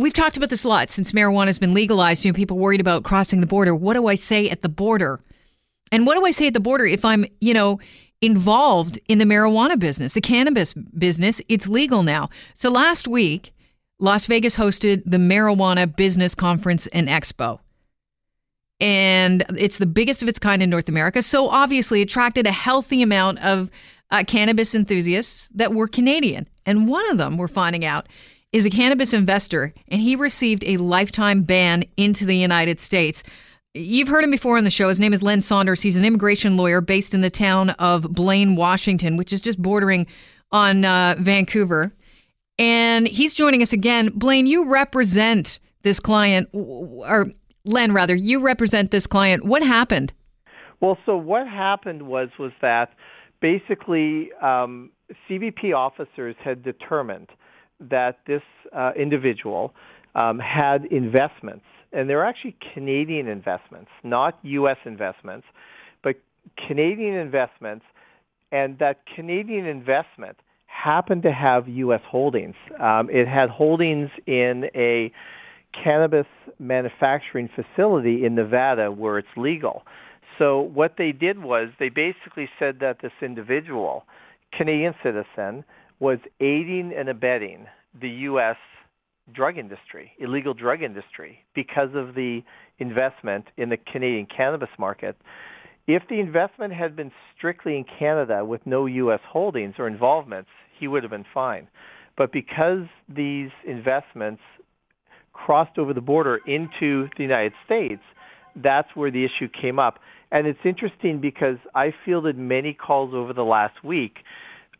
we've talked about this a lot since marijuana has been legalized. You know, people worried about crossing the border. What do I say at the border? And what do I say at the border if I'm, you know, involved in the marijuana business, the cannabis business? It's legal now. So last week, Las Vegas hosted the Marijuana Business Conference and Expo. And it's the biggest of its kind in North America. So obviously attracted a healthy amount of uh, cannabis enthusiasts that were Canadian. And one of them, we're finding out, is a cannabis investor, and he received a lifetime ban into the United States. You've heard him before on the show. His name is Len Saunders. He's an immigration lawyer based in the town of Blaine, Washington, which is just bordering on uh, Vancouver. And he's joining us again. Blaine, you represent this client, or Len, rather, you represent this client. What happened? Well, so what happened was was that basically um, CBP officers had determined that this uh, individual um, had investments, and they're actually Canadian investments, not U.S. investments, but Canadian investments, and that Canadian investment happened to have U.S. holdings. Um, it had holdings in a cannabis manufacturing facility in Nevada where it's legal. So what they did was they basically said that this individual, Canadian citizen, was aiding and abetting the U.S. drug industry, illegal drug industry, because of the investment in the Canadian cannabis market. If the investment had been strictly in Canada with no U.S. holdings or involvements, he would have been fine. But because these investments crossed over the border into the United States, that's where the issue came up. And it's interesting because I fielded many calls over the last week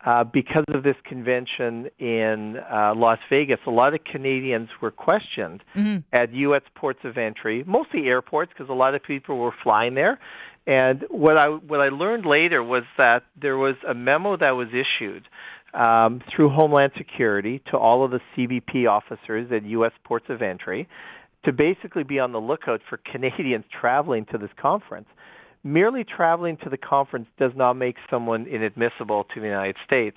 uh, because of this convention in uh, Las Vegas. A lot of Canadians were questioned mm-hmm. at U.S. ports of entry, mostly airports, because a lot of people were flying there. And what I what I learned later was that there was a memo that was issued um, through Homeland Security to all of the CBP officers at U.S. ports of entry to basically be on the lookout for Canadians traveling to this conference merely traveling to the conference does not make someone inadmissible to the United States.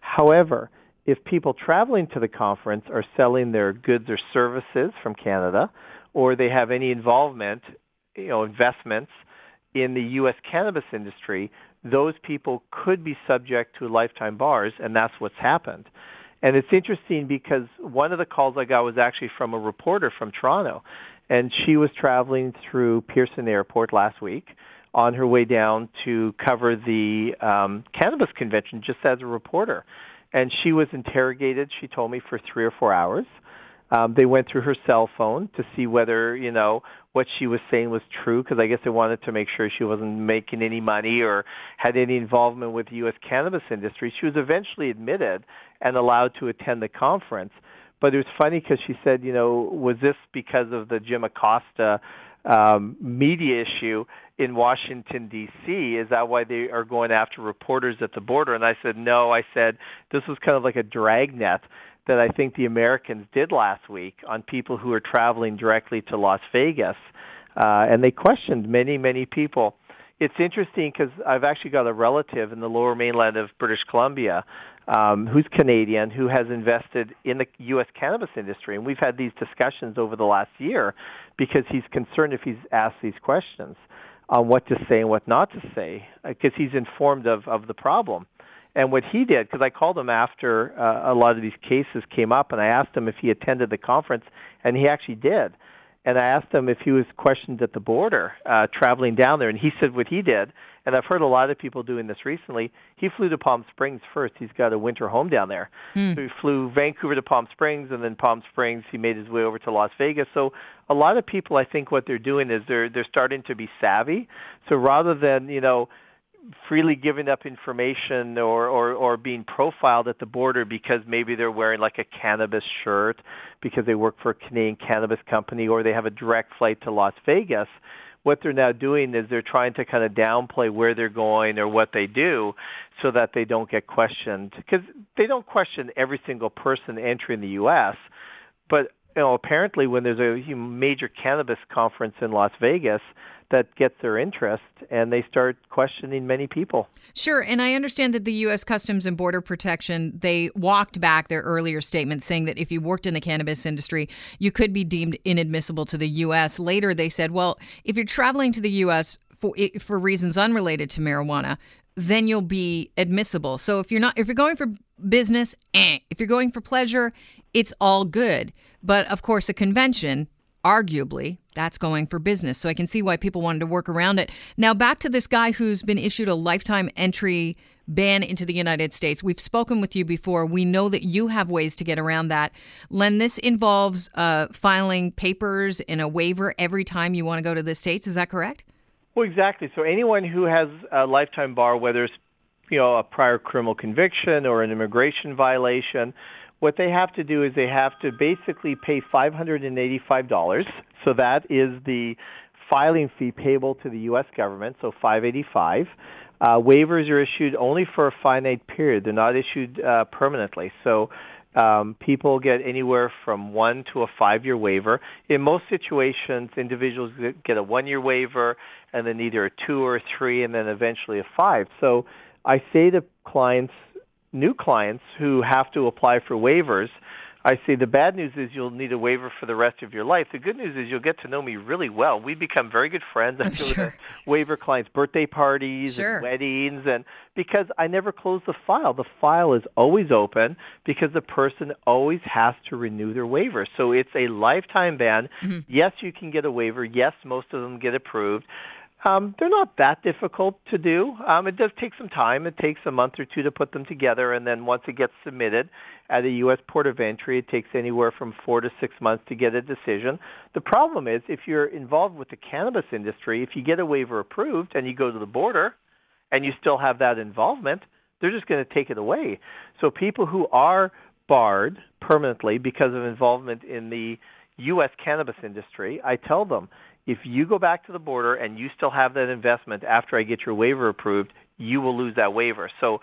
However, if people traveling to the conference are selling their goods or services from Canada, or they have any involvement, you know, investments in the U.S. cannabis industry, those people could be subject to lifetime bars, and that's what's happened. And it's interesting because one of the calls I got was actually from a reporter from Toronto, and she was traveling through Pearson Airport last week on her way down to cover the um, cannabis convention just as a reporter. And she was interrogated, she told me, for three or four hours. Um, they went through her cell phone to see whether, you know, what she was saying was true because I guess they wanted to make sure she wasn't making any money or had any involvement with the U.S. cannabis industry. She was eventually admitted and allowed to attend the conference. But it was funny because she said, you know, was this because of the Jim Acosta um, media issue in Washington D.C. Is that why they are going after reporters at the border? And I said, no. I said this was kind of like a dragnet that I think the Americans did last week on people who are traveling directly to Las Vegas, uh, and they questioned many, many people. It's interesting because I've actually got a relative in the lower mainland of British Columbia um, who's Canadian, who has invested in the U.S. cannabis industry. And we've had these discussions over the last year because he's concerned if he's asked these questions on what to say and what not to say because uh, he's informed of, of the problem. And what he did, because I called him after uh, a lot of these cases came up, and I asked him if he attended the conference, and he actually did and I asked him if he was questioned at the border uh, traveling down there, and he said what he did. And I've heard a lot of people doing this recently. He flew to Palm Springs first. He's got a winter home down there. Hmm. So he flew Vancouver to Palm Springs, and then Palm Springs. He made his way over to Las Vegas. So a lot of people, I think, what they're doing is they're they're starting to be savvy. So rather than you know freely giving up information or, or, or being profiled at the border because maybe they're wearing like a cannabis shirt because they work for a Canadian cannabis company or they have a direct flight to Las Vegas. What they're now doing is they're trying to kind of downplay where they're going or what they do so that they don't get questioned because they don't question every single person entering the U.S., but you know, apparently when there's a major cannabis conference in Las Vegas, that gets their interest and they start questioning many people. Sure, and I understand that the US Customs and Border Protection they walked back their earlier statement saying that if you worked in the cannabis industry, you could be deemed inadmissible to the US. Later they said, well, if you're traveling to the US for for reasons unrelated to marijuana, then you'll be admissible. So if you're not if you're going for business, eh. If you're going for pleasure, it's all good. But of course, a convention, arguably, that's going for business. So I can see why people wanted to work around it. Now, back to this guy who's been issued a lifetime entry ban into the United States. We've spoken with you before. We know that you have ways to get around that. Len, this involves uh, filing papers in a waiver every time you want to go to the States. Is that correct? Well, exactly. So anyone who has a lifetime bar, whether it's you know a prior criminal conviction or an immigration violation, what they have to do is they have to basically pay $585. So that is the filing fee payable to the U.S. government, so 585. Uh, waivers are issued only for a finite period. They're not issued uh, permanently. So um, people get anywhere from one to a five-year waiver. In most situations, individuals get a one-year waiver and then either a two or a three and then eventually a five. So I say to clients, new clients who have to apply for waivers, I say the bad news is you'll need a waiver for the rest of your life. The good news is you'll get to know me really well. We become very good friends. I go sure. to waiver clients' birthday parties sure. and weddings, and because I never close the file, the file is always open because the person always has to renew their waiver. So it's a lifetime ban. Mm-hmm. Yes, you can get a waiver. Yes, most of them get approved. Um, they're not that difficult to do. Um, it does take some time. It takes a month or two to put them together, and then once it gets submitted at a U.S. port of entry, it takes anywhere from four to six months to get a decision. The problem is, if you're involved with the cannabis industry, if you get a waiver approved and you go to the border, and you still have that involvement, they're just going to take it away. So people who are barred permanently because of involvement in the U.S. cannabis industry, I tell them if you go back to the border and you still have that investment after I get your waiver approved, you will lose that waiver. So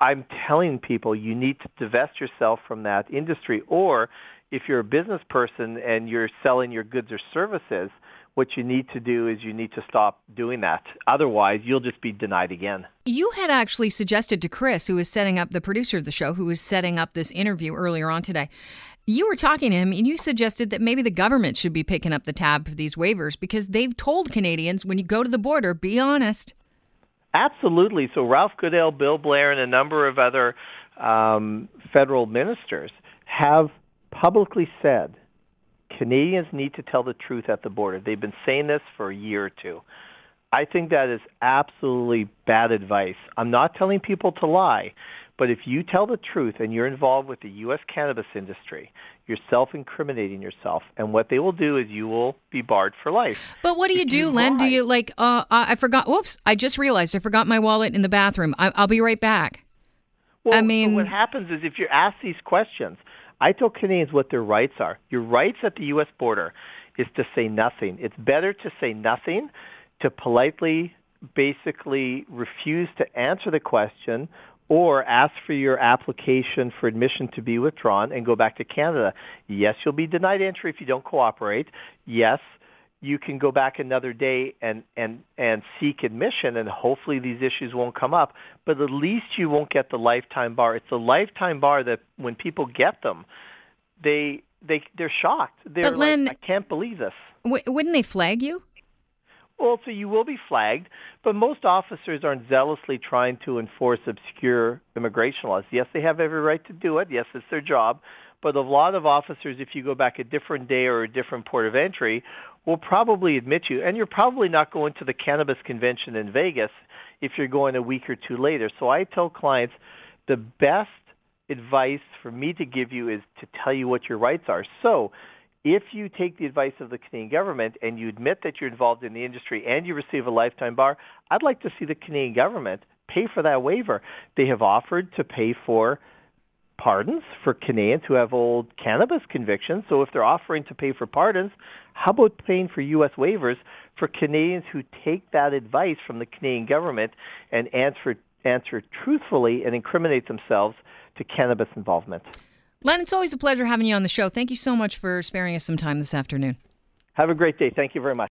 I'm telling people you need to divest yourself from that industry or if you're a business person and you're selling your goods or services, what you need to do is you need to stop doing that. Otherwise, you'll just be denied again. You had actually suggested to Chris, who is setting up the producer of the show, who was setting up this interview earlier on today, you were talking to him and you suggested that maybe the government should be picking up the tab for these waivers because they've told Canadians when you go to the border, be honest. Absolutely. So Ralph Goodale, Bill Blair, and a number of other um, federal ministers have publicly said Canadians need to tell the truth at the border. They've been saying this for a year or two. I think that is absolutely bad advice. I'm not telling people to lie, but if you tell the truth and you're involved with the U.S. cannabis industry, you're self-incriminating yourself. And what they will do is you will be barred for life. But what do you do, Len? Do you like, uh, I forgot, whoops, I just realized I forgot my wallet in the bathroom. I, will be right back. Well, I mean, so what happens is if you're asked these questions, I tell Canadians what their rights are. Your rights at the U.S. border is to say nothing. It's better to say nothing, to politely basically refuse to answer the question or ask for your application for admission to be withdrawn and go back to Canada. Yes, you'll be denied entry if you don't cooperate. Yes, you can go back another day and, and, and seek admission and hopefully these issues won't come up. But at least you won't get the lifetime bar. It's a lifetime bar that when people get them, they, they, they're shocked. They're but Len, like, I can't believe this. W- wouldn't they flag you? Well, so you will be flagged, but most officers aren't zealously trying to enforce obscure immigration laws. Yes, they have every right to do it. Yes, it's their job. But a lot of officers, if you go back a different day or a different port of entry, will probably admit you. And you're probably not going to the cannabis convention in Vegas if you're going a week or two later. So I tell clients the best advice for me to give you is to tell you what your rights are. So if you take the advice of the Canadian government and you admit that you're involved in the industry and you receive a lifetime bar, I'd like to see the Canadian government pay for that waiver. They have offered to pay for pardons for Canadians who have old cannabis convictions. So if they're offering to pay for pardons, how about paying for U.S. waivers for Canadians who take that advice from the Canadian government and answer, answer truthfully and incriminate themselves to cannabis involvement? Len, it's always a pleasure having you on the show. Thank you so much for sparing us some time this afternoon. Have a great day. Thank you very much.